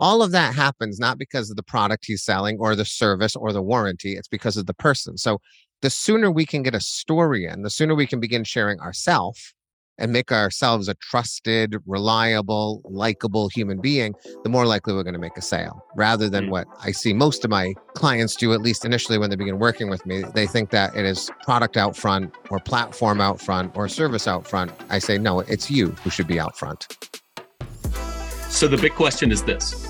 all of that happens not because of the product he's selling or the service or the warranty. It's because of the person. So the sooner we can get a story in, the sooner we can begin sharing ourselves and make ourselves a trusted, reliable, likable human being, the more likely we're going to make a sale rather than mm. what I see most of my clients do, at least initially when they begin working with me. They think that it is product out front or platform out front or service out front. I say, no, it's you who should be out front. So the big question is this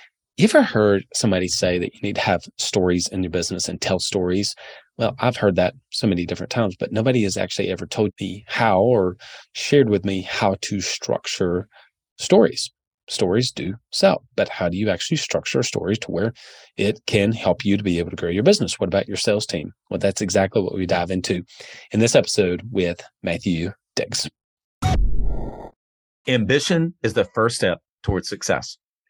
You ever heard somebody say that you need to have stories in your business and tell stories? Well, I've heard that so many different times, but nobody has actually ever told me how or shared with me how to structure stories. Stories do sell, but how do you actually structure stories to where it can help you to be able to grow your business? What about your sales team? Well, that's exactly what we dive into in this episode with Matthew Dicks. Ambition is the first step towards success.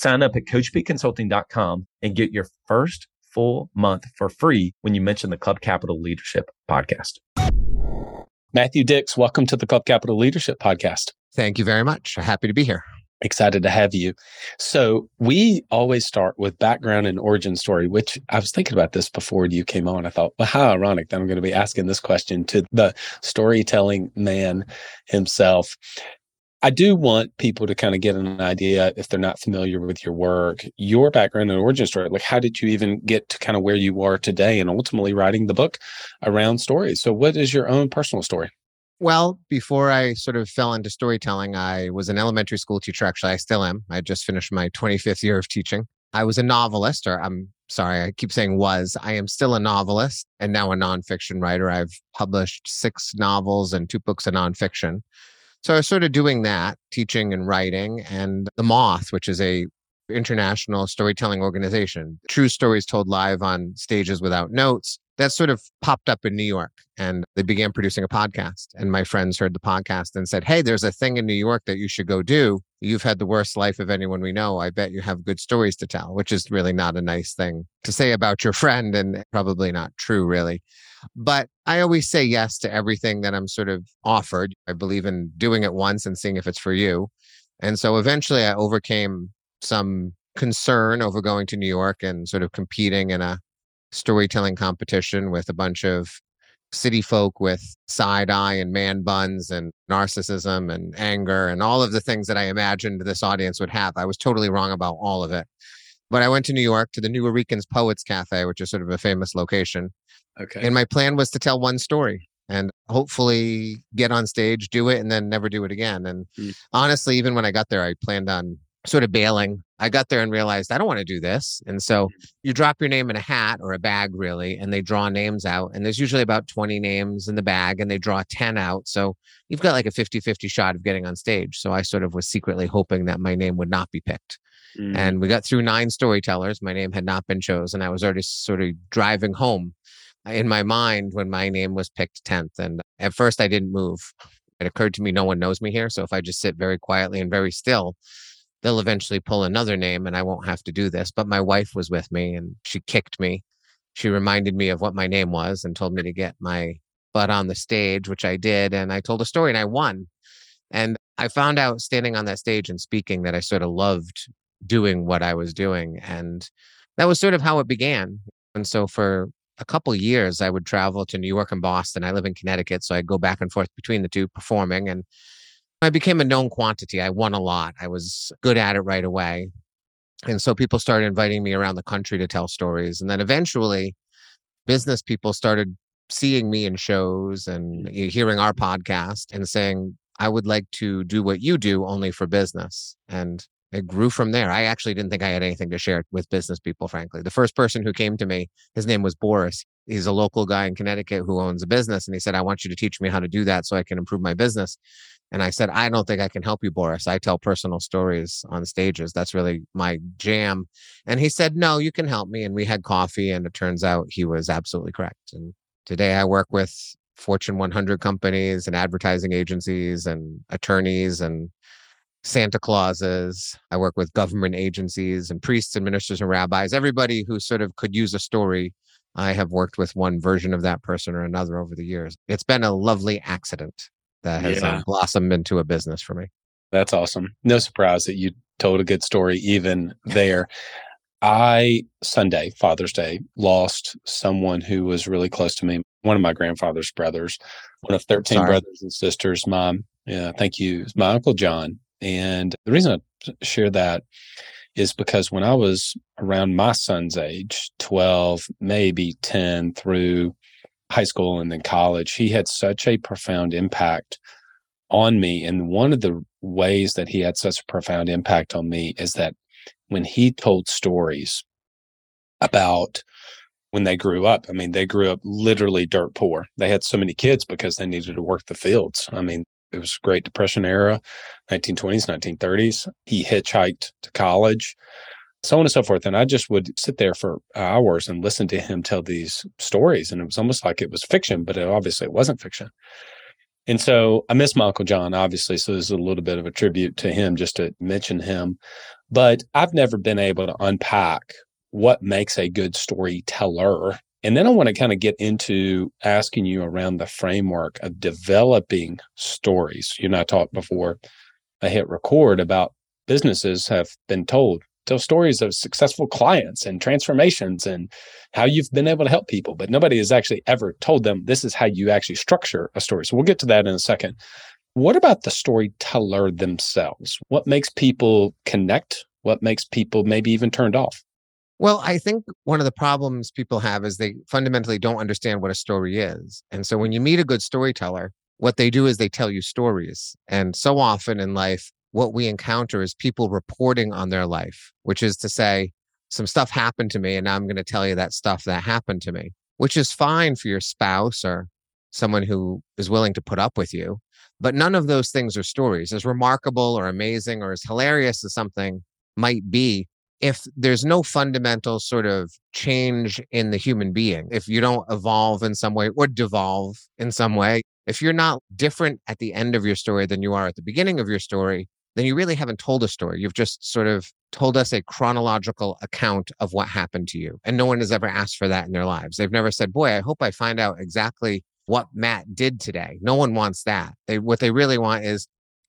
Sign up at coachpconsulting.com and get your first full month for free when you mention the Club Capital Leadership Podcast. Matthew Dicks, welcome to the Club Capital Leadership Podcast. Thank you very much. Happy to be here. Excited to have you. So, we always start with background and origin story, which I was thinking about this before you came on. I thought, well, how ironic that I'm going to be asking this question to the storytelling man himself. I do want people to kind of get an idea if they're not familiar with your work, your background and origin story. Like, how did you even get to kind of where you are today and ultimately writing the book around stories? So, what is your own personal story? Well, before I sort of fell into storytelling, I was an elementary school teacher. Actually, I still am. I just finished my 25th year of teaching. I was a novelist, or I'm sorry, I keep saying was. I am still a novelist and now a nonfiction writer. I've published six novels and two books of nonfiction. So I of doing that, teaching and writing, and The Moth, which is a international storytelling organization, true stories told live on stages without notes. That sort of popped up in New York and they began producing a podcast. And my friends heard the podcast and said, Hey, there's a thing in New York that you should go do. You've had the worst life of anyone we know. I bet you have good stories to tell, which is really not a nice thing to say about your friend and probably not true, really. But I always say yes to everything that I'm sort of offered. I believe in doing it once and seeing if it's for you. And so eventually I overcame some concern over going to New York and sort of competing in a storytelling competition with a bunch of city folk with side eye and man buns and narcissism and anger and all of the things that I imagined this audience would have. I was totally wrong about all of it. But I went to New York to the Nuyorican's Poets Cafe, which is sort of a famous location. Okay. And my plan was to tell one story and hopefully get on stage, do it, and then never do it again. And mm. honestly, even when I got there, I planned on sort of bailing. I got there and realized I don't want to do this. And so mm. you drop your name in a hat or a bag, really, and they draw names out. And there's usually about 20 names in the bag and they draw 10 out. So you've got like a 50 50 shot of getting on stage. So I sort of was secretly hoping that my name would not be picked. Mm. And we got through nine storytellers. My name had not been chosen. I was already sort of driving home in my mind when my name was picked 10th. And at first I didn't move. It occurred to me no one knows me here. So if I just sit very quietly and very still, they'll eventually pull another name and I won't have to do this. But my wife was with me and she kicked me. She reminded me of what my name was and told me to get my butt on the stage, which I did. And I told a story and I won. And I found out standing on that stage and speaking that I sort of loved doing what I was doing. And that was sort of how it began. And so for a couple years, I would travel to New York and Boston. I live in Connecticut, so I'd go back and forth between the two performing. And I became a known quantity. I won a lot. I was good at it right away. And so people started inviting me around the country to tell stories. And then eventually, business people started seeing me in shows and mm. hearing our podcast and saying, I would like to do what you do only for business. And it grew from there. I actually didn't think I had anything to share with business people, frankly. The first person who came to me, his name was Boris. He's a local guy in Connecticut who owns a business. And he said, I want you to teach me how to do that so I can improve my business. And I said, I don't think I can help you, Boris. I tell personal stories on stages. That's really my jam. And he said, No, you can help me. And we had coffee. And it turns out he was absolutely correct. And today I work with Fortune 100 companies and advertising agencies and attorneys and Santa Clauses. I work with government agencies and priests and ministers and rabbis, everybody who sort of could use a story. I have worked with one version of that person or another over the years. It's been a lovely accident that has yeah. um, blossomed into a business for me. That's awesome. No surprise that you told a good story even there. I, Sunday, Father's Day, lost someone who was really close to me, one of my grandfather's brothers, one of 13 Sorry. brothers and sisters. Mom, yeah, thank you. My Uncle John. And the reason I share that is because when I was around my son's age, 12, maybe 10 through high school and then college, he had such a profound impact on me. And one of the ways that he had such a profound impact on me is that when he told stories about when they grew up, I mean, they grew up literally dirt poor. They had so many kids because they needed to work the fields. I mean, it was Great Depression era, 1920s, 1930s. He hitchhiked to college, so on and so forth. And I just would sit there for hours and listen to him tell these stories. And it was almost like it was fiction, but it, obviously it wasn't fiction. And so I miss my Uncle John, obviously. So this is a little bit of a tribute to him just to mention him. But I've never been able to unpack what makes a good storyteller and then I want to kind of get into asking you around the framework of developing stories. You and I talked before I hit record about businesses have been told tell stories of successful clients and transformations and how you've been able to help people, but nobody has actually ever told them this is how you actually structure a story. So we'll get to that in a second. What about the storyteller themselves? What makes people connect? What makes people maybe even turned off? Well, I think one of the problems people have is they fundamentally don't understand what a story is. And so when you meet a good storyteller, what they do is they tell you stories. And so often in life, what we encounter is people reporting on their life, which is to say, some stuff happened to me, and now I'm going to tell you that stuff that happened to me, which is fine for your spouse or someone who is willing to put up with you. But none of those things are stories. As remarkable or amazing or as hilarious as something might be, if there's no fundamental sort of change in the human being, if you don't evolve in some way or devolve in some way, if you're not different at the end of your story than you are at the beginning of your story, then you really haven't told a story. You've just sort of told us a chronological account of what happened to you. And no one has ever asked for that in their lives. They've never said, Boy, I hope I find out exactly what Matt did today. No one wants that. They what they really want is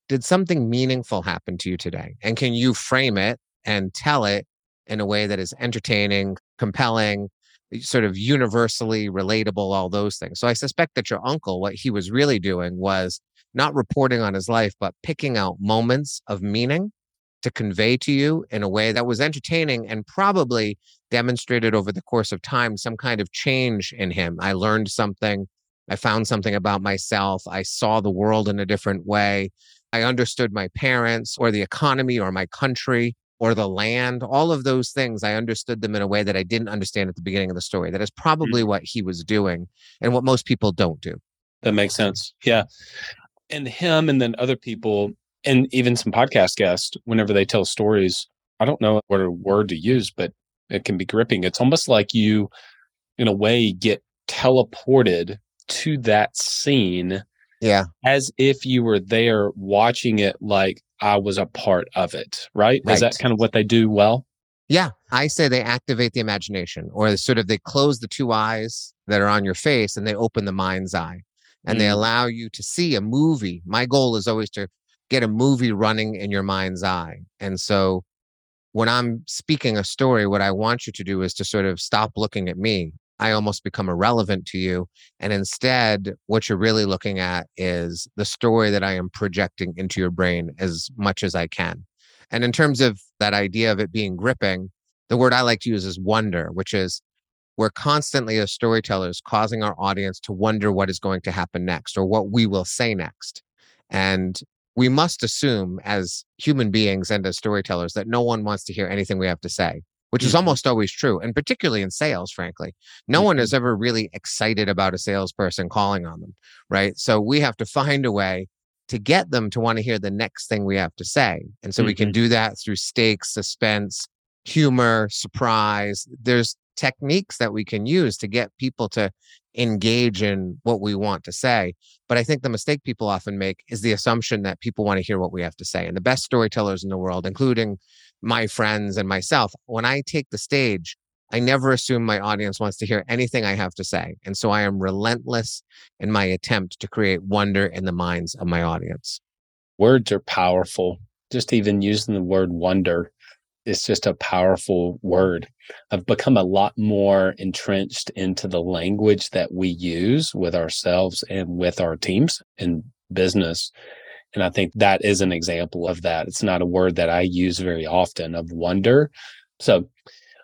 did something meaningful happen to you today? And can you frame it and tell it in a way that is entertaining, compelling, sort of universally relatable, all those things. So I suspect that your uncle, what he was really doing was not reporting on his life, but picking out moments of meaning to convey to you in a way that was entertaining and probably demonstrated over the course of time some kind of change in him. I learned something. I found something about myself. I saw the world in a different way I understood my parents or the economy or my country or the land, all of those things, I understood them in a way that I didn't understand at the beginning of the story. That is probably mm-hmm. what he was doing and what most people don't do. That makes sense. Yeah. And him and then other people, and even some podcast guests, whenever they tell stories, I don't know what a word to use, but it can be gripping. It's almost like you, in a way, get teleported to that scene. Yeah. As if you were there watching it like I was a part of it, right? right? Is that kind of what they do well? Yeah, I say they activate the imagination or sort of they close the two eyes that are on your face and they open the mind's eye and mm. they allow you to see a movie. My goal is always to get a movie running in your mind's eye. And so when I'm speaking a story, what I want you to do is to sort of stop looking at me I almost become irrelevant to you. And instead, what you're really looking at is the story that I am projecting into your brain as much as I can. And in terms of that idea of it being gripping, the word I like to use is wonder, which is we're constantly as storytellers causing our audience to wonder what is going to happen next or what we will say next. And we must assume as human beings and as storytellers that no one wants to hear anything we have to say which is mm-hmm. almost always true. And particularly in sales, frankly, no mm-hmm. one is ever really excited about a salesperson calling on them, right? So we have to find a way to get them to want to hear the next thing we have to say. And so mm-hmm. we can mm-hmm. do that through stakes, suspense, humor, surprise. There's techniques that we can use to get people to engage in what we want to say. But I think the mistake people often make is the assumption that people want to hear what we have to say. And the best storytellers in the world, including my friends and myself, when I take the stage, I never assume my audience wants to hear anything I have to say. And so I am relentless in my attempt to create wonder in the minds of my audience. Words are powerful. Just even using the word wonder is just a powerful word. I've become a lot more entrenched into the language that we use with ourselves and with our teams in business and I think that is an example of that. It's not a word that I use very often of wonder. So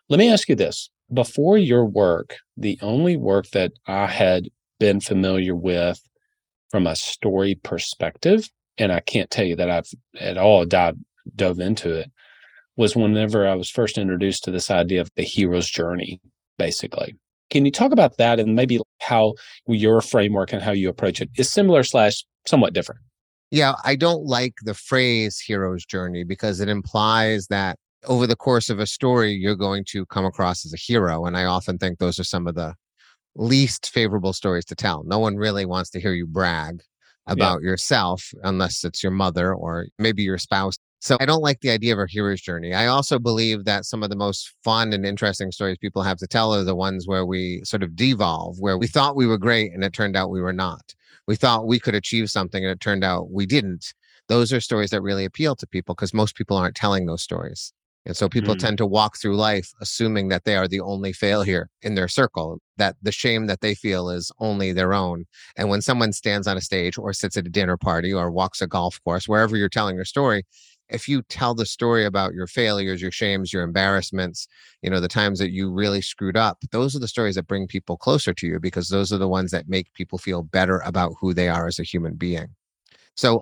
let me ask you this before your work, the only work that I had been familiar with from a story perspective, and I can't tell you that I've at all dive, dove into it, was whenever I was first introduced to this idea of the hero's journey, basically. Can you talk about that and maybe how your framework and how you approach it is similar slash somewhat different? Yeah, I don't like the phrase hero's journey because it implies that over the course of a story, you're going to come across as a hero. And I often think those are some of the least favorable stories to tell. No one really wants to hear you brag about yeah. yourself unless it's your mother or maybe your spouse. So I don't like the idea of a hero's journey. I also believe that some of the most fun and interesting stories people have to tell are the ones where we sort of devolve, where we thought we were great and it turned out we were not we thought we could achieve something and it turned out we didn't. Those are stories that really appeal to people because most people aren't telling those stories. And so people mm. tend to walk through life assuming that they are the only failure in their circle, that the shame that they feel is only their own. And when someone stands on a stage or sits at a dinner party or walks a golf course, wherever you're telling your story, if you tell the story about your failures, your shames, your embarrassments, you know, the times that you really screwed up, those are the stories that bring people closer to you because those are the ones that make people feel better about who they are as a human being. So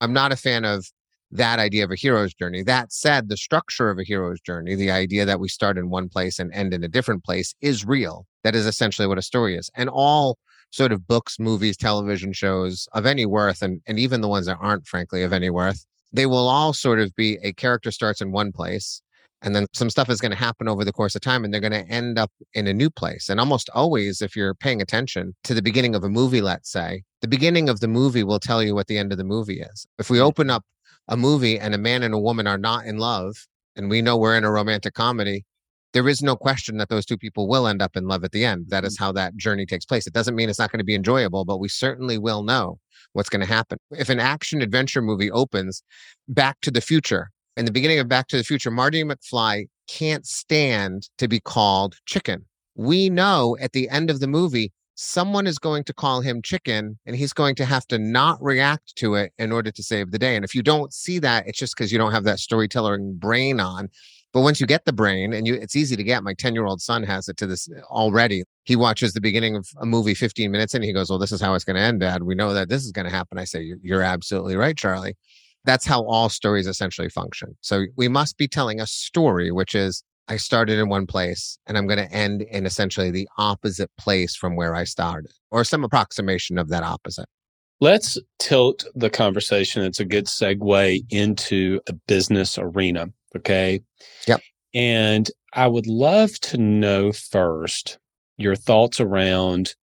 I'm not a fan of that idea of a hero's journey. That said, the structure of a hero's journey, the idea that we start in one place and end in a different place is real. That is essentially what a story is. And all sort of books, movies, television shows of any worth, and, and even the ones that aren't, frankly, of any worth, they will all sort of be a character starts in one place and then some stuff is going to happen over the course of time and they're going to end up in a new place. And almost always if you're paying attention to the beginning of a movie let's say the beginning of the movie will tell you what the end of the movie is. If we open up a movie and a man and a woman are not in love and we know we're in a romantic comedy there is no question that those two people will end up in love at the end that is mm. how that journey takes place it doesn't mean it's not going to be enjoyable but we certainly will know what's going to happen. If an action adventure movie opens Back to the Future, in the beginning of Back to the Future, Marty McFly can't stand to be called chicken. We know at the end of the movie, someone is going to call him chicken and he's going to have to not react to it in order to save the day. And if you don't see that, it's just because you don't have that storytelling brain on. But once you get the brain, and you, it's easy to get. My ten-year-old son has it to this already. He watches the beginning of a movie 15 minutes, and he goes, "Well, this is how it's going to end, Dad. We know that this is going to happen." I say, "You're absolutely right, Charlie." That's how all stories essentially function. So we must be telling a story, which is I started in one place and I'm going to end in essentially the opposite place from where I started or some approximation of that opposite. Let's tilt the conversation. It's a good segue into a business arena. Okay. Yep. And I would love to know first your thoughts around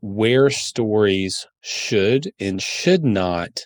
where stories should and should not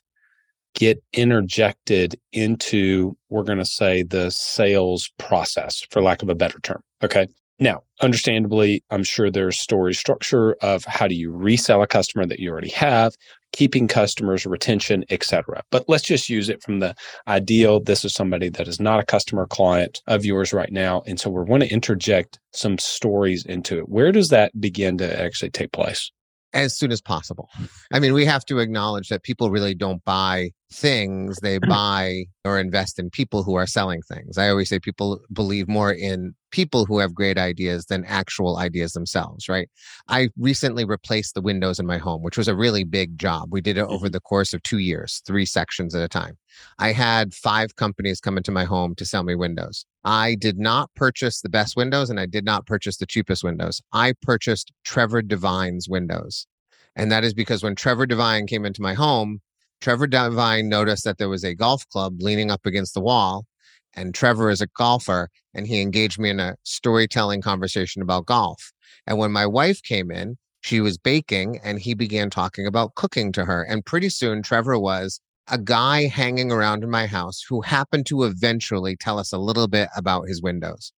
get interjected into, we're going to say, the sales process, for lack of a better term. Okay. Now, understandably, I'm sure there's story structure of how do you resell a customer that you already have, keeping customers, retention, etc. But let's just use it from the ideal. This is somebody that is not a customer client of yours right now. And so we're going to interject some stories into it. Where does that begin to actually take place? As soon as possible. I mean, we have to acknowledge that people really don't buy things, they buy or invest in people who are selling things. I always say people believe more in people who have great ideas than actual ideas themselves, right? I recently replaced the windows in my home, which was a really big job. We did it over mm-hmm. the course of two years, three sections at a time. I had five companies come into my home to sell me windows. I did not purchase the best windows and I did not purchase the cheapest windows. I purchased Trevor Devine's windows. And that is because when Trevor Devine came into my home, Trevor Devine noticed that there was a golf club leaning up against the wall. And Trevor is a golfer, and he engaged me in a storytelling conversation about golf. And when my wife came in, she was baking, and he began talking about cooking to her. And pretty soon, Trevor was a guy hanging around in my house who happened to eventually tell us a little bit about his windows.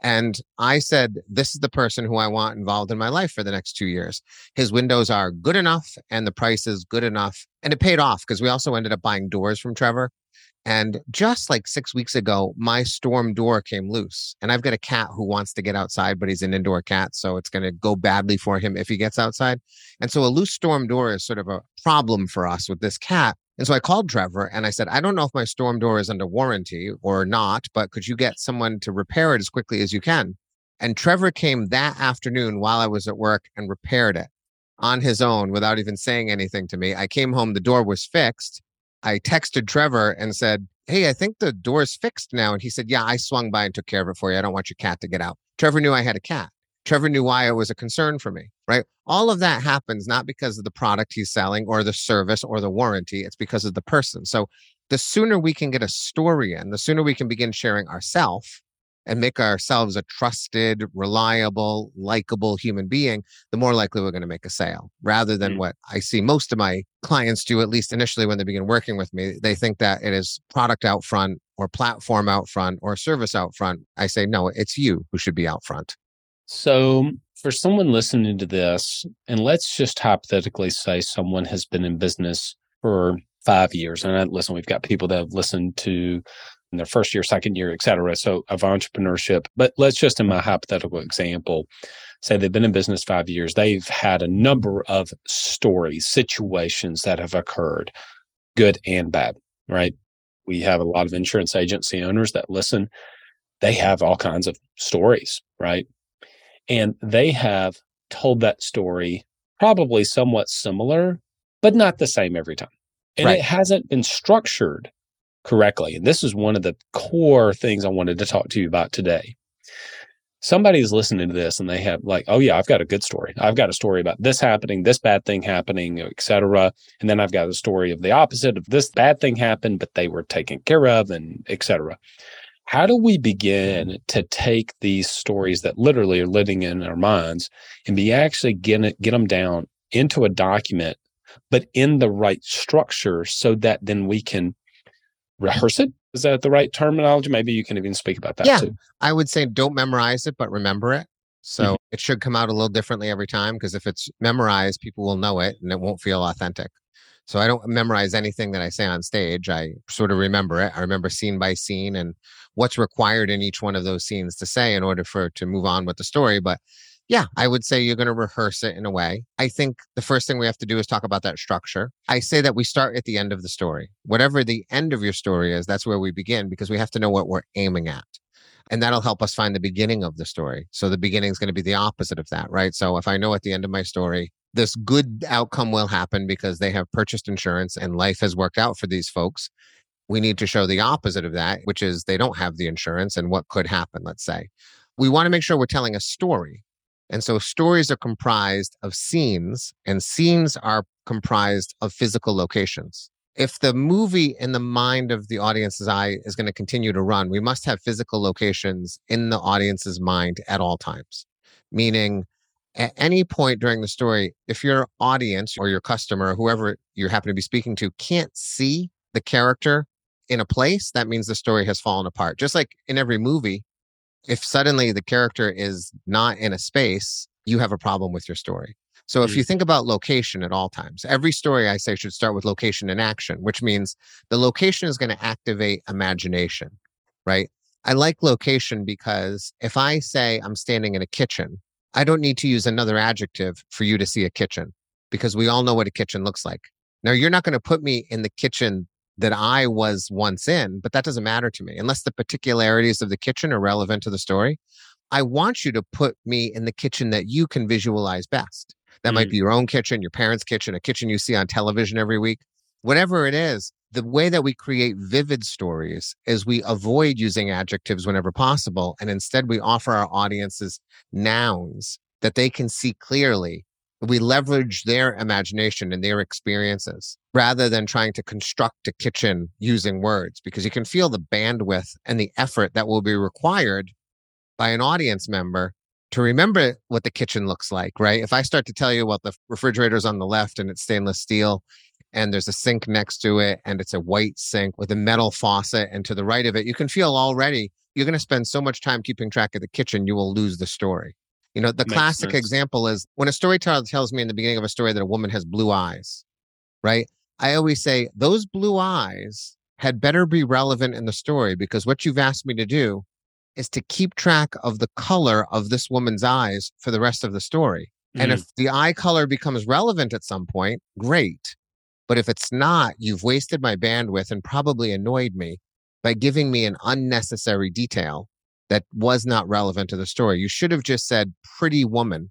And I said, This is the person who I want involved in my life for the next two years. His windows are good enough and the price is good enough. And it paid off because we also ended up buying doors from Trevor. And just like six weeks ago, my storm door came loose. And I've got a cat who wants to get outside, but he's an indoor cat. So it's going to go badly for him if he gets outside. And so a loose storm door is sort of a problem for us with this cat. And so I called Trevor and I said, I don't know if my storm door is under warranty or not, but could you get someone to repair it as quickly as you can? And Trevor came that afternoon while I was at work and repaired it on his own without even saying anything to me. I came home, the door was fixed. I texted Trevor and said, Hey, I think the door's fixed now. And he said, Yeah, I swung by and took care of it for you. I don't want your cat to get out. Trevor knew I had a cat. Trevor knew why it was a concern for me, right? All of that happens not because of the product he's selling or the service or the warranty, it's because of the person. So the sooner we can get a story in, the sooner we can begin sharing ourselves and make ourselves a trusted, reliable, likable human being, the more likely we're going to make a sale rather than mm-hmm. what I see most of my clients do, at least initially when they begin working with me. They think that it is product out front or platform out front or service out front. I say, no, it's you who should be out front. So, for someone listening to this, and let's just hypothetically say someone has been in business for five years, and I, listen, we've got people that have listened to in their first year, second year, et cetera. So, of entrepreneurship. But let's just, in my hypothetical example, say they've been in business five years. They've had a number of stories, situations that have occurred, good and bad, right? We have a lot of insurance agency owners that listen. They have all kinds of stories, right? And they have told that story probably somewhat similar, but not the same every time. And right. it hasn't been structured correctly. And this is one of the core things I wanted to talk to you about today. Somebody's listening to this and they have like, oh yeah, I've got a good story. I've got a story about this happening, this bad thing happening, etc. And then I've got a story of the opposite of this bad thing happened, but they were taken care of and etc how do we begin to take these stories that literally are living in our minds and be actually get, it, get them down into a document, but in the right structure so that then we can rehearse it? Is that the right terminology? Maybe you can even speak about that yeah, too. I would say don't memorize it, but remember it. So mm-hmm. it should come out a little differently every time because if it's memorized, people will know it and it won't feel authentic. So I don't memorize anything that I say on stage. I sort of remember it. I remember scene by scene and what's required in each one of those scenes to say in order for to move on with the story. But yeah, I would say you're going to rehearse it in a way. I think the first thing we have to do is talk about that structure. I say that we start at the end of the story. Whatever the end of your story is, that's where we begin because we have to know what we're aiming at. And that'll help us find the beginning of the story. So the beginning is going to be the opposite of that, right? So if I know at the end of my story, this good outcome will happen because they have purchased insurance and life has worked out for these folks we need to show the opposite of that, which is they don't have the insurance and what could happen, let's say. We want to make sure we're telling a story. And so stories are comprised of scenes, and scenes are comprised of physical locations. If the movie in the mind of the audience's eye is going to continue to run, we must have physical locations in the audience's mind at all times. Meaning, at any point during the story, if your audience or your customer, or whoever you happen to be speaking to, can't see the character in a place, that means the story has fallen apart. Just like in every movie, if suddenly the character is not in a space, you have a problem with your story. So if you mm. think about location at all times, every story I say should start with location and action, which means the location is going to activate imagination, right? I like location because if I say I'm standing in a kitchen, I don't need to use another adjective for you to see a kitchen because we all know what a kitchen looks like. Now, you're not going to put me in the kitchen that I was once in, but that doesn't matter to me unless the particularities of the kitchen are relevant to the story. I want you to put me in the kitchen that you can visualize best. That mm. might be your own kitchen, your parents' kitchen, a kitchen you see on television every week, whatever it is. The way that we create vivid stories is we avoid using adjectives whenever possible. And instead, we offer our audiences nouns that they can see clearly we leverage their imagination and their experiences rather than trying to construct a kitchen using words because you can feel the bandwidth and the effort that will be required by an audience member to remember what the kitchen looks like, right? If I start to tell you what the refrigerator's on the left and it's stainless steel and there's a sink next to it and it's a white sink with a metal faucet and to the right of it, you can feel already you're going to spend so much time keeping track of the kitchen, you will lose the story. You know, the Makes classic sense. example is when a storyteller tells me in the beginning of a story that a woman has blue eyes, right? I always say those blue eyes had better be relevant in the story because what you've asked me to do is to keep track of the color of this woman's eyes for the rest of the story. Mm. And if the eye color becomes relevant at some point, great. But if it's not, you've wasted my bandwidth and probably annoyed me by giving me an unnecessary detail that was not relevant to the story. You should have just said pretty woman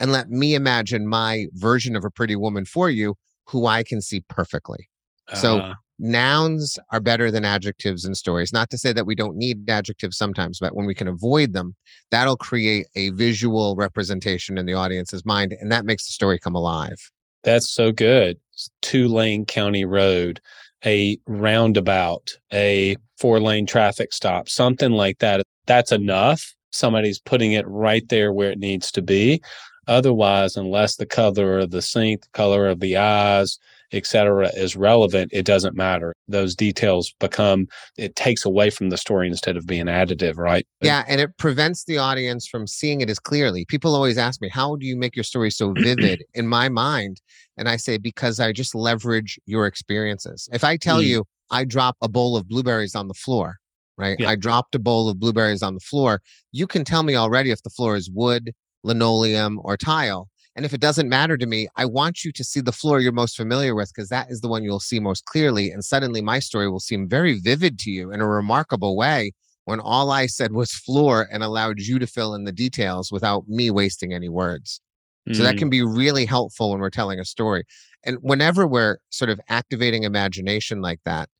and let me imagine my version of a pretty woman for you who I can see perfectly. Uh, so uh-huh. nouns are better than adjectives in stories. Not to say that we don't need adjectives sometimes, but when we can avoid them, that'll create a visual representation in the audience's mind and that makes the story come alive. That's so good. Two lane county road, a roundabout, a four lane traffic stop, something like that that's enough. Somebody's putting it right there where it needs to be. Otherwise, unless the color of the sink, the color of the eyes, etc., is relevant, it doesn't matter. Those details become it takes away from the story instead of being additive, right? Yeah, and it prevents the audience from seeing it as clearly. People always ask me, "How do you make your story so vivid?" In my mind, and I say because I just leverage your experiences. If I tell mm. you I drop a bowl of blueberries on the floor, right? Yeah. I dropped a bowl of blueberries on the floor. You can tell me already if the floor is wood, linoleum, or tile. And if it doesn't matter to me, I want you to see the floor you're most familiar with because that is the one you'll see most clearly. And suddenly my story will seem very vivid to you in a remarkable way when all I said was floor and allowed you to fill in the details without me wasting any words. Mm. So that mm. can be really helpful when we're telling a story. And whenever we're sort of activating imagination like that,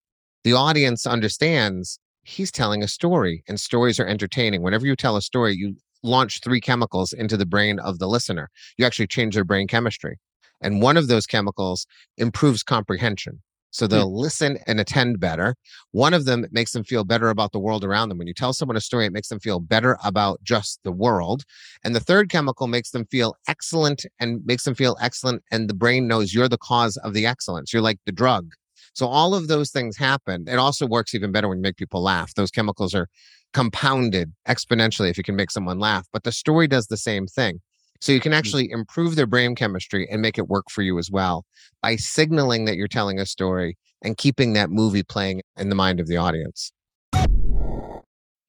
the audience understands he's telling a story and stories are entertaining. Whenever you tell a story, you launch three chemicals into the brain of the listener. You actually change their brain chemistry. And one of those chemicals improves comprehension. So they'll mm. listen and attend better. One of them makes them feel better about the world around them. When you tell someone a story, it makes them feel better about just the world. And the third chemical makes them feel excellent and makes them feel excellent. And the brain knows you're the cause of the excellence. You're like the drug. So all of those things happen. It also works even better when you make people laugh. Those chemicals are compounded exponentially if you can make someone laugh. But the story does the same thing. So you can mm. actually improve their brain chemistry and make it work for you as well by signaling that you're telling a story and keeping that movie playing in the mind of the audience.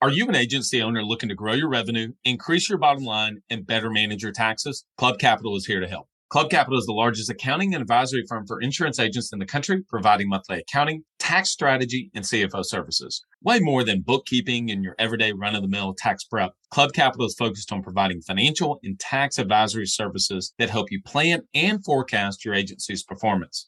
Are you an agency owner looking to grow your revenue, increase your bottom line, and better manage your taxes? Club Capital is here to help. Club Capital is the largest accounting and advisory firm for insurance agents in the country, providing monthly accounting, tax strategy, and CFO services. Way more than bookkeeping and your everyday run of the mill tax prep. Club Capital is focused on providing financial and tax advisory services that help you plan and forecast your agency's performance.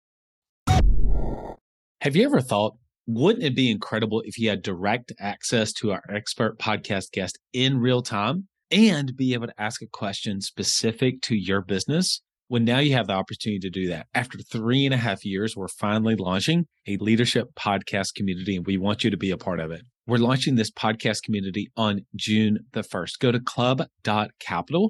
Have you ever thought, wouldn't it be incredible if you had direct access to our expert podcast guest in real time and be able to ask a question specific to your business? Well, now you have the opportunity to do that. After three and a half years, we're finally launching a leadership podcast community, and we want you to be a part of it. We're launching this podcast community on June the 1st. Go to club.capital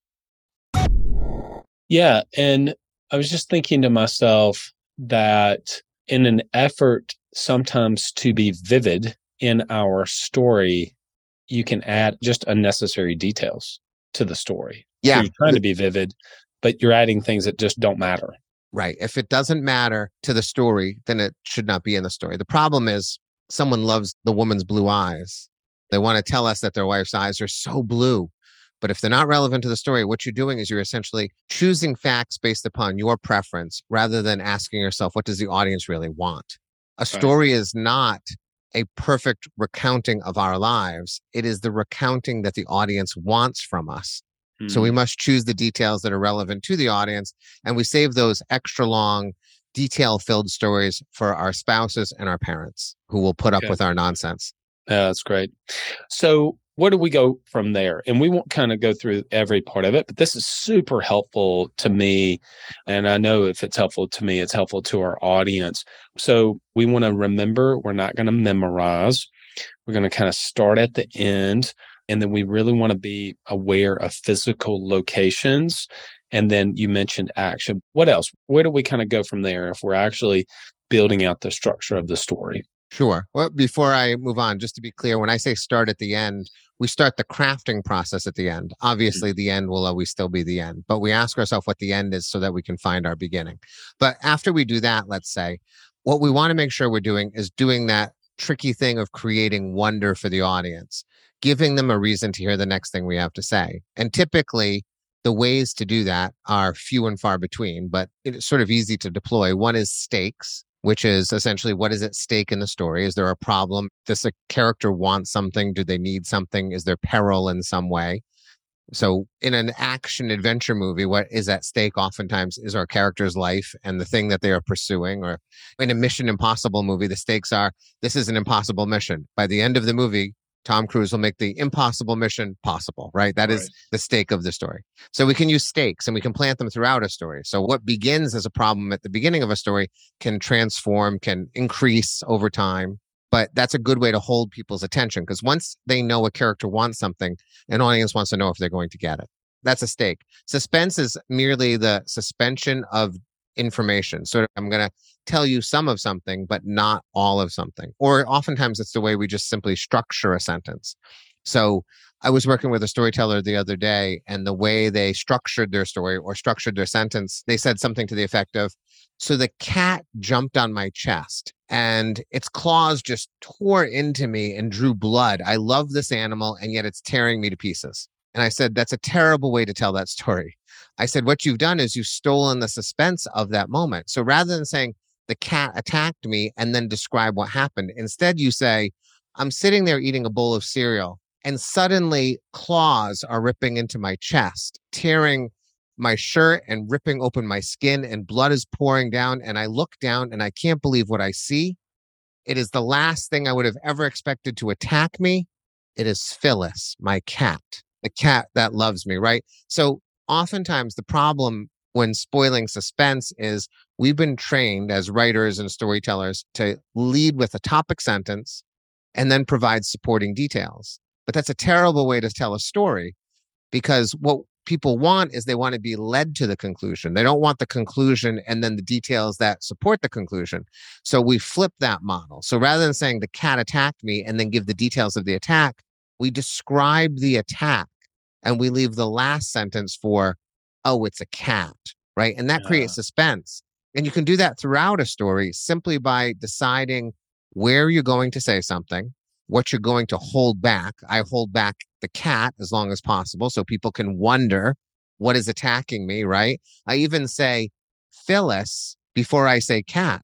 Yeah. And I was just thinking to myself that in an effort sometimes to be vivid in our story, you can add just unnecessary details to the story. Yeah. So you're trying to be vivid, but you're adding things that just don't matter. Right. If it doesn't matter to the story, then it should not be in the story. The problem is someone loves the woman's blue eyes. They want to tell us that their wife's eyes are so blue. But if they're not relevant to the story, what you're doing is you're essentially choosing facts based upon your preference rather than asking yourself, what does the audience really want? A story right. is not a perfect recounting of our lives. It is the recounting that the audience wants from us. So we hmm. must choose the details that are relevant to the audience and we save those extra long, detail filled stories for our spouses and our parents who will put okay. up with our nonsense. Yeah, that's great. So where do we go from there? And we won't kind of go through every part of it, but this is super helpful to me. And I know if it's helpful to me, it's helpful to our audience. So we want to remember we're not going to memorize. We're going to kind of start at the end. And then we really want to be aware of physical locations. And then you mentioned action. What else? Where do we kind of go from there if we're actually building out the structure of the story? Sure. Well, before I move on, just to be clear, when I say start at the end, we start the crafting process at the end. Mm-hmm. Obviously, the end will always still be the end, but we ask ourselves what the end is so that we can find our beginning. But after we do that, let's say, what we want to make sure we're doing is doing that tricky thing of creating wonder for the audience, giving them a reason to hear the next thing we have to say. And typically, the ways to do that are few and far between, but it's sort of easy to deploy. One is stakes which is essentially what is at stake in the story? Is there a problem? Does a character want something? Do they need something? Is there peril in some way? So, in an action adventure movie, what is at stake oftentimes is our character's life and the thing that they are pursuing. Or in a Mission Impossible movie, the stakes are this is an impossible mission. By the end of the movie, Tom Cruise will make the impossible mission possible, right? That right. is the stake of the story. So we can use stakes and we can plant them throughout a story. So what begins as a problem at the beginning of a story can transform, can increase over time. But that's a good way to hold people's attention because once they know a character wants something, an audience wants to know if they're going to get it. That's a stake. Suspense is merely the suspension of information. So I'm going to tell you some of something, but not all of something. Or oftentimes it's the way we just simply structure a sentence. So I was working with a storyteller the other day, and the way they structured their story or structured their sentence, they said something to the effect of So the cat jumped on my chest and its claws just tore into me and drew blood. I love this animal, and yet it's tearing me to pieces. And I said, That's a terrible way to tell that story. I said, What you've done is you've stolen the suspense of that moment. So rather than saying, The cat attacked me and then describe what happened, instead you say, I'm sitting there eating a bowl of cereal and suddenly claws are ripping into my chest, tearing my shirt and ripping open my skin, and blood is pouring down. And I look down and I can't believe what I see. It is the last thing I would have ever expected to attack me. It is Phyllis, my cat, the cat that loves me, right? So oftentimes the problem when spoiling suspense is we've been trained as writers and storytellers to lead with a topic sentence and then provide supporting details. But that's a terrible way to tell a story because what people want is they want to be led to the conclusion. They don't want the conclusion and then the details that support the conclusion. So we flip that model. So rather than saying the cat attacked me and then give the details of the attack, we describe the attack and we leave the last sentence for, oh, it's a cat, right? And that yeah. creates suspense. And you can do that throughout a story simply by deciding where you're going to say something, what you're going to mm-hmm. hold back. I hold back the cat as long as possible so people can wonder what is attacking me, right? I even say Phyllis before I say cat,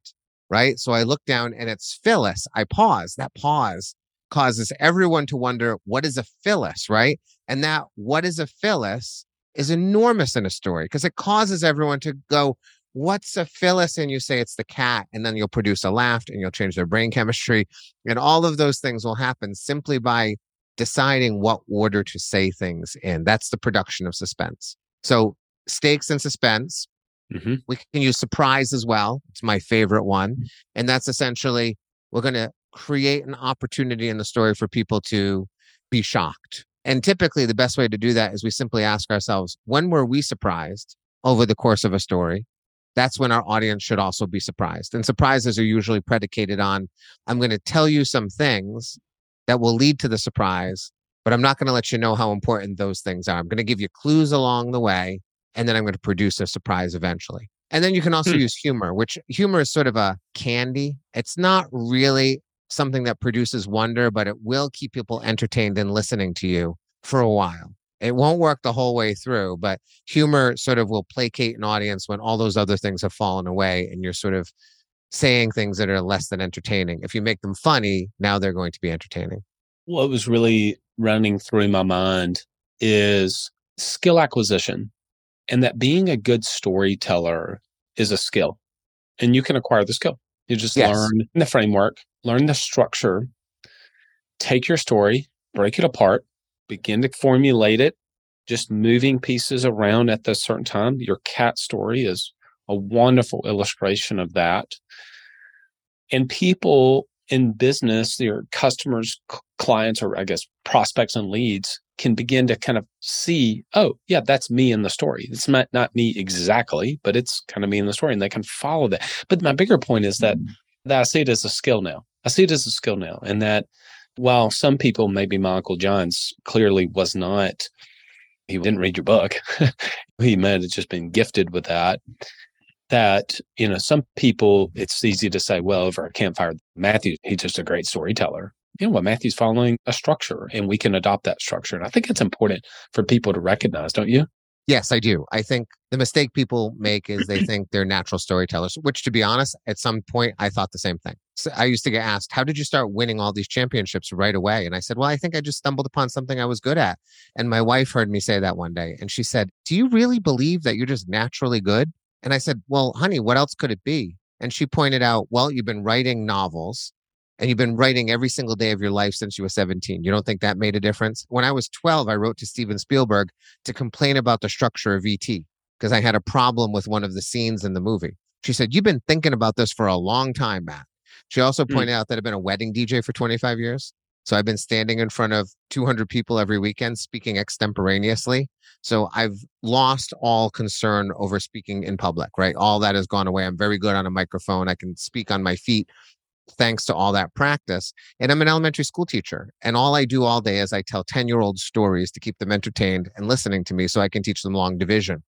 right? So I look down and it's Phyllis. I pause. That pause causes everyone to wonder what is a Phyllis, right? And that what is a Phyllis is enormous in a story because it causes everyone to go, what's a Phyllis? And you say it's the cat, and then you'll produce a laugh and you'll change their brain chemistry. And all of those things will happen simply by deciding what order to say things in. That's the production of suspense. So stakes and suspense. Mm-hmm. We can use surprise as well. It's my favorite one. And that's essentially we're going to create an opportunity in the story for people to be shocked. And typically, the best way to do that is we simply ask ourselves, when were we surprised over the course of a story? That's when our audience should also be surprised. And surprises are usually predicated on I'm going to tell you some things that will lead to the surprise, but I'm not going to let you know how important those things are. I'm going to give you clues along the way, and then I'm going to produce a surprise eventually. And then you can also hmm. use humor, which humor is sort of a candy. It's not really something that produces wonder, but it will keep people entertained and listening to you for a while. It won't work the whole way through, but humor sort of will placate an audience when all those other things have fallen away and you're sort of saying things that are less than entertaining. If you make them funny, now they're going to be entertaining. What was really running through my mind is skill acquisition and that being a good storyteller is a skill and you can acquire the skill. You just yes. learn the framework, learn the structure, take your story, break it apart, begin to formulate it, just moving pieces around at a certain time. Your cat story is a wonderful illustration of that. And people in business, your customers, clients, or I guess prospects and leads can begin to kind of see, oh, yeah, that's me in the story. It's not, not me exactly, but it's kind of me in the story and they can follow that. But my bigger point is that, mm-hmm. that I see it as a skill now. I see it as a skill now. And that while some people, maybe my Uncle John's clearly was not, he didn't read your book. he might have just been gifted with that that you know some people it's easy to say well over a campfire matthew he's just a great storyteller you know what matthew's following a structure and we can adopt that structure. And i think it's important for people to recognize don't you? Yes i do. I think the mistake people make is they think they're natural storytellers which to be honest at some point i thought the same thing. So i used to get asked how did you start winning all these championships right away? And i said well i think i just stumbled upon something i was good at. And my wife heard me say that one day and she said do you really believe that you're just naturally good? And I said, Well, honey, what else could it be? And she pointed out, Well, you've been writing novels and you've been writing every single day of your life since you were 17. You don't think that made a difference? When I was 12, I wrote to Steven Spielberg to complain about the structure of ET because I had a problem with one of the scenes in the movie. She said, You've been thinking about this for a long time, Matt. She also hmm. pointed mm. out that I've been a wedding DJ for 25 years. So I've been standing in front of 200 people every weekend speaking extemporaneously. So I've lost all concern over speaking in public, right? All that has gone away. I'm very good on a microphone. I can speak on my feet thanks to all that practice. And I'm an elementary school teacher. And all I do all day is I tell 10 year old stories to keep them entertained and listening to me so I can teach them long division.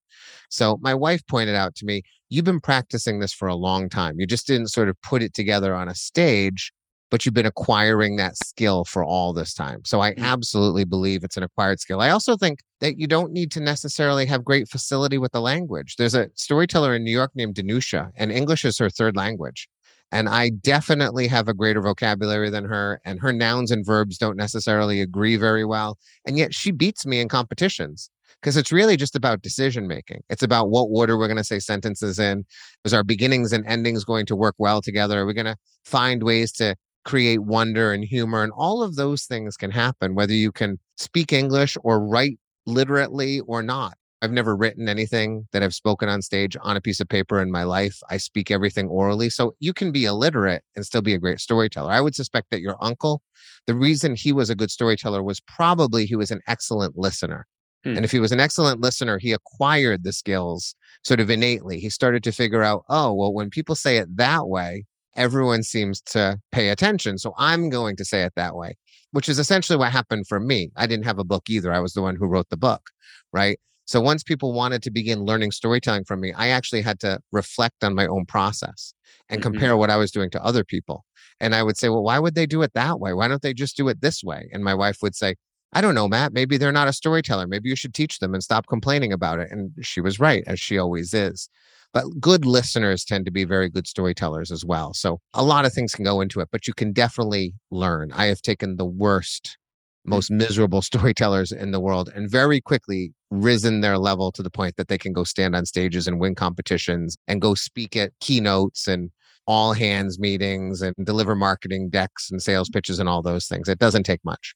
So my wife pointed out to me, You've been practicing this for a long time. You just didn't sort of put it together on a stage but you've been acquiring that skill for all this time. So I mm. absolutely believe it's an acquired skill. I also think that you don't need to necessarily have great facility with the language. There's a storyteller in New York named Danusia, and English is her third language. And I definitely have a greater vocabulary than her, and her nouns and verbs don't necessarily agree very well. And yet she beats me in competitions. because it's really just about decision making. It's about what order we're going to say sentences in. Is our beginnings and endings going to work well together? Are we going to find ways to create wonder and humor? And all of those things can happen, whether you can speak English or write literately or not. I've never written anything that I've spoken on stage on a piece of paper in my life. I speak everything orally. So you can be illiterate and still be a great storyteller. I would suspect that your uncle, the reason he was a good storyteller was probably he was an excellent listener. Hmm. And if he was an excellent listener, he acquired the skills sort of innately. He started to figure out, oh, well, when people say it that way, everyone seems to pay attention. So I'm going to say it that way, which is essentially what happened for me. I didn't have a book either. I was the one who wrote the book, right? So once people wanted to begin learning storytelling from me, I actually had to reflect on my own process and mm-hmm. compare what I was doing to other people. And I would say, well, why would they do it that way? Why don't they just do it this way? And my wife would say, I don't know, Matt. Maybe they're not a storyteller. Maybe you should teach them and stop complaining about it. And she was right, as she always is. But good listeners tend to be very good storytellers as well. So a lot of things can go into it, but you can definitely learn. I have taken the worst most miserable storytellers in the world and very quickly risen their level to the point that they can go stand on stages and win competitions and go speak at keynotes and all hands meetings and deliver marketing decks and sales pitches and all those things. It doesn't take much.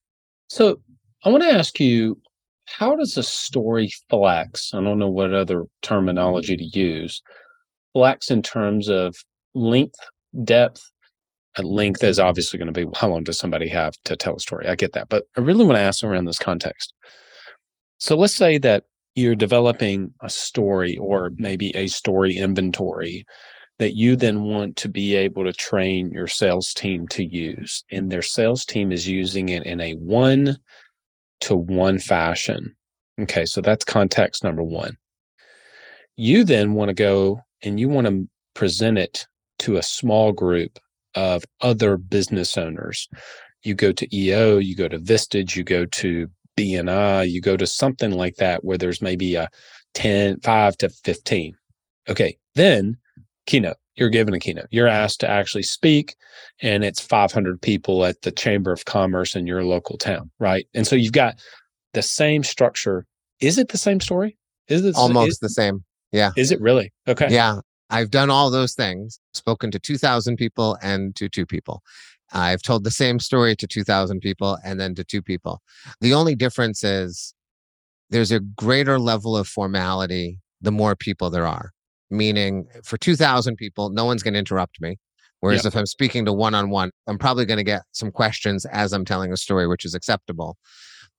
So I want to ask you, how does a story flex? I don't know what other terminology to use. Flex in terms of length, depth, length is obviously going to be how long does somebody have to tell a story? I get that. But I really want to ask around this context. So let's say that you're developing a story or maybe a story inventory that you then want to be able to train your sales team to use. And their sales team is using it in a one to one fashion. Okay, so that's context number one. You then want to go and you want to present it to a small group of other business owners. You go to EO, you go to Vistage, you go to BNI, you go to something like that where there's maybe a 10, 5 to 15. Okay. Then keynote, you're given a keynote. You're asked to actually speak and it's 500 people at the Chamber of Commerce in your local town. Right. And so you've got the same structure. Is it the same story? Is it almost is, the same? Yeah. Is it really? Okay. Yeah. I've done all those things, spoken to 2,000 people and to two people. I've told the same story to 2,000 people and then to two people. The only difference is there's a greater level of formality the more people there are. Meaning, for 2,000 people, no one's going to interrupt me. Whereas yep. if I'm speaking to one on one, I'm probably going to get some questions as I'm telling a story, which is acceptable.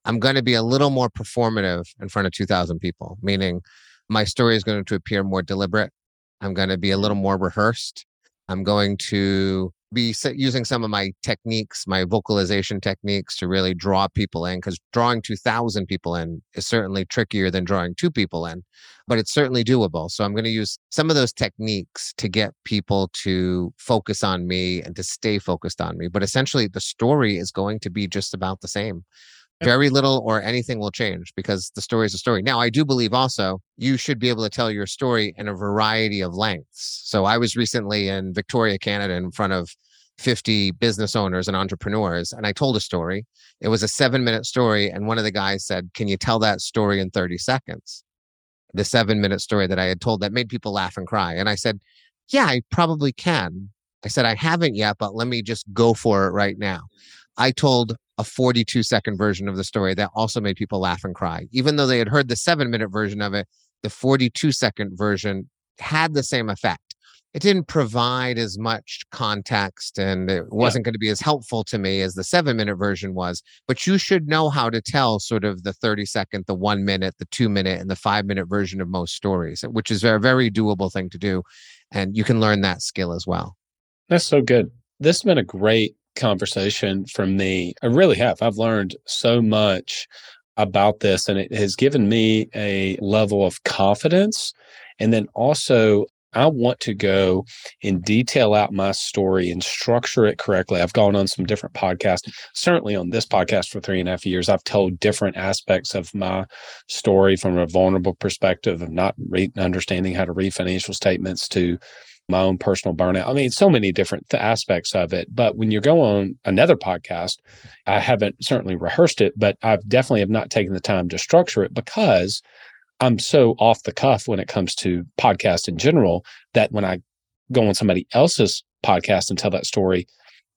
I'm going to be a little more performative in front of 2,000 people, meaning my story is going to appear more deliberate. I'm going to be a little more rehearsed. I'm going to be using some of my techniques, my vocalization techniques to really draw people in because drawing 2000 people in is certainly trickier than drawing two people in, but it's certainly doable. So I'm going to use some of those techniques to get people to focus on me and to stay focused on me. But essentially, the story is going to be just about the same very little or anything will change because the story is a story. Now, I do believe also you should be able to tell your story in a variety of lengths. So I was recently in Victoria, Canada, in front of 50 business owners and entrepreneurs, and I told a story. It was a seven minute story. And one of the guys said, Can you tell that story in 30 seconds? The seven minute story that I had told that made people laugh and cry. And I said, Yeah, I probably can. I said, I haven't yet, but let me just go for it right now. I told a 42 second version of the story that also made people laugh and cry. Even though they had heard the seven minute version of it, the 42 second version had the same effect. It didn't provide as much context and it wasn't yeah. going to be as helpful to me as the seven minute version was. But you should know how to tell sort of the 30 second, the one minute, the two minute, and the five minute version of most stories, which is a very doable thing to do. And you can learn that skill as well. That's so good. This has been a great conversation from me. I really have. I've learned so much about this and it has given me a level of confidence. And then also, I want to go and detail out my story and structure it correctly. I've gone on some different podcasts, certainly on this podcast for three and a half years. I've told different aspects of my story from a vulnerable perspective of not re- understanding how to read financial statements to my own personal burnout. I mean, so many different th- aspects of it. But when you go on another podcast, I haven't certainly rehearsed it, but I've definitely have not taken the time to structure it because I'm so off the cuff when it comes to podcasts in general that when I go on somebody else's podcast and tell that story,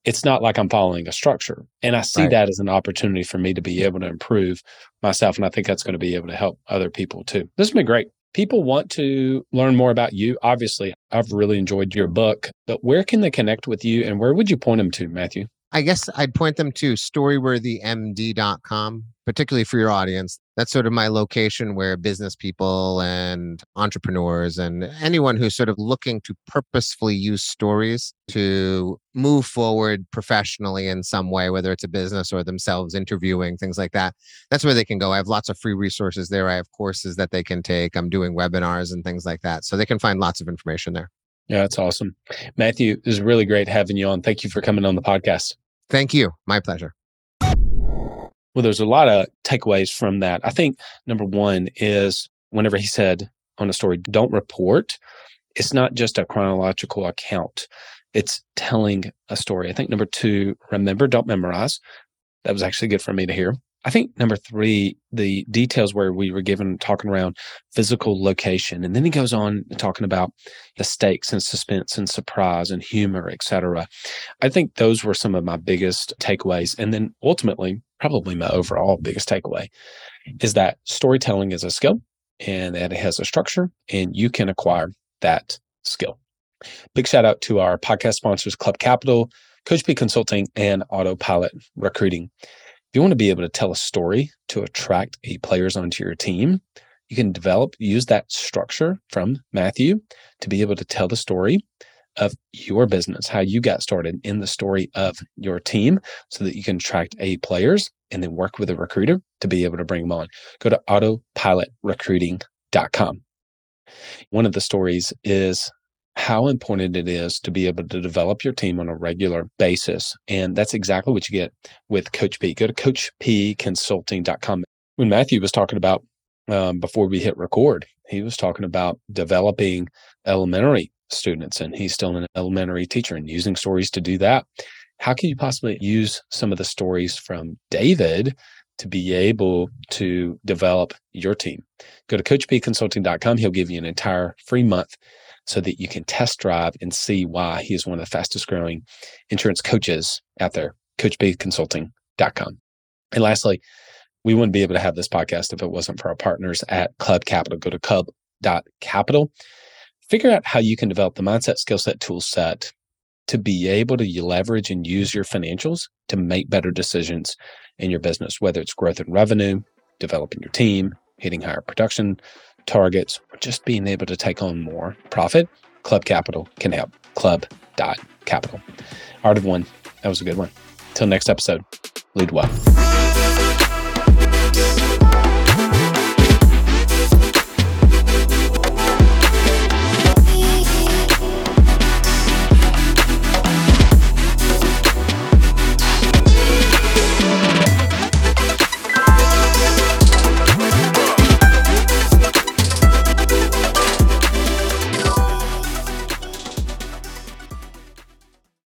it's not like I'm following a structure. And I see right. that as an opportunity for me to be able to improve myself. And I think that's going to be able to help other people too. This has been great people want to learn more about you, obviously, I've really enjoyed your book, but where can they connect with you and where would you point them to, Matthew? I guess I'd point them to storyworthymd.com, particularly for your audience. That's sort of my location where business people and entrepreneurs and anyone who's sort of looking to purposefully use stories to move forward professionally in some way, whether it's a business or themselves interviewing, things like that. That's where they can go. I have lots of free resources there. I have courses that they can take. I'm doing webinars and things like that. So they can find lots of information there. Yeah, that's awesome. Matthew, it was really great having you on. Thank you for coming on the podcast. Thank you. My pleasure. Well, there's a lot of takeaways from that. I think number one is whenever he said on a story, don't report, it's not just a chronological account, it's telling a story. I think number two, remember, don't memorize. That was actually good for me to hear. I think number three, the details where we were given talking around physical location. And then he goes on talking about the stakes and suspense and surprise and humor, etc. I think those were some of my biggest takeaways. And then ultimately, probably my overall biggest takeaway is that storytelling is a skill and that it has a structure and you can acquire that skill. Big shout out to our podcast sponsors, Club Capital, Coach P Consulting, and Autopilot Recruiting. If you want to be able to tell a story to attract A players onto your team, you can develop, use that structure from Matthew to be able to tell the story of your business, how you got started in the story of your team so that you can attract A players and then work with a recruiter to be able to bring them on. Go to autopilotrecruiting.com. One of the stories is how important it is to be able to develop your team on a regular basis. And that's exactly what you get with Coach P. Go to coachpconsulting.com. When Matthew was talking about um, before we hit record, he was talking about developing elementary students, and he's still an elementary teacher and using stories to do that. How can you possibly use some of the stories from David to be able to develop your team? Go to coachpconsulting.com. He'll give you an entire free month so that you can test drive and see why he is one of the fastest growing insurance coaches out there, coachpconsulting.com. And lastly, we wouldn't be able to have this podcast if it wasn't for our partners at Club Capital. Go to club.capital. Figure out how you can develop the mindset, skill set, tool set to be able to leverage and use your financials to make better decisions in your business, whether it's growth in revenue, developing your team, hitting higher production targets, or just being able to take on more profit, Club Capital can help. Club.capital. Art of One. That was a good one. Till next episode, lead well.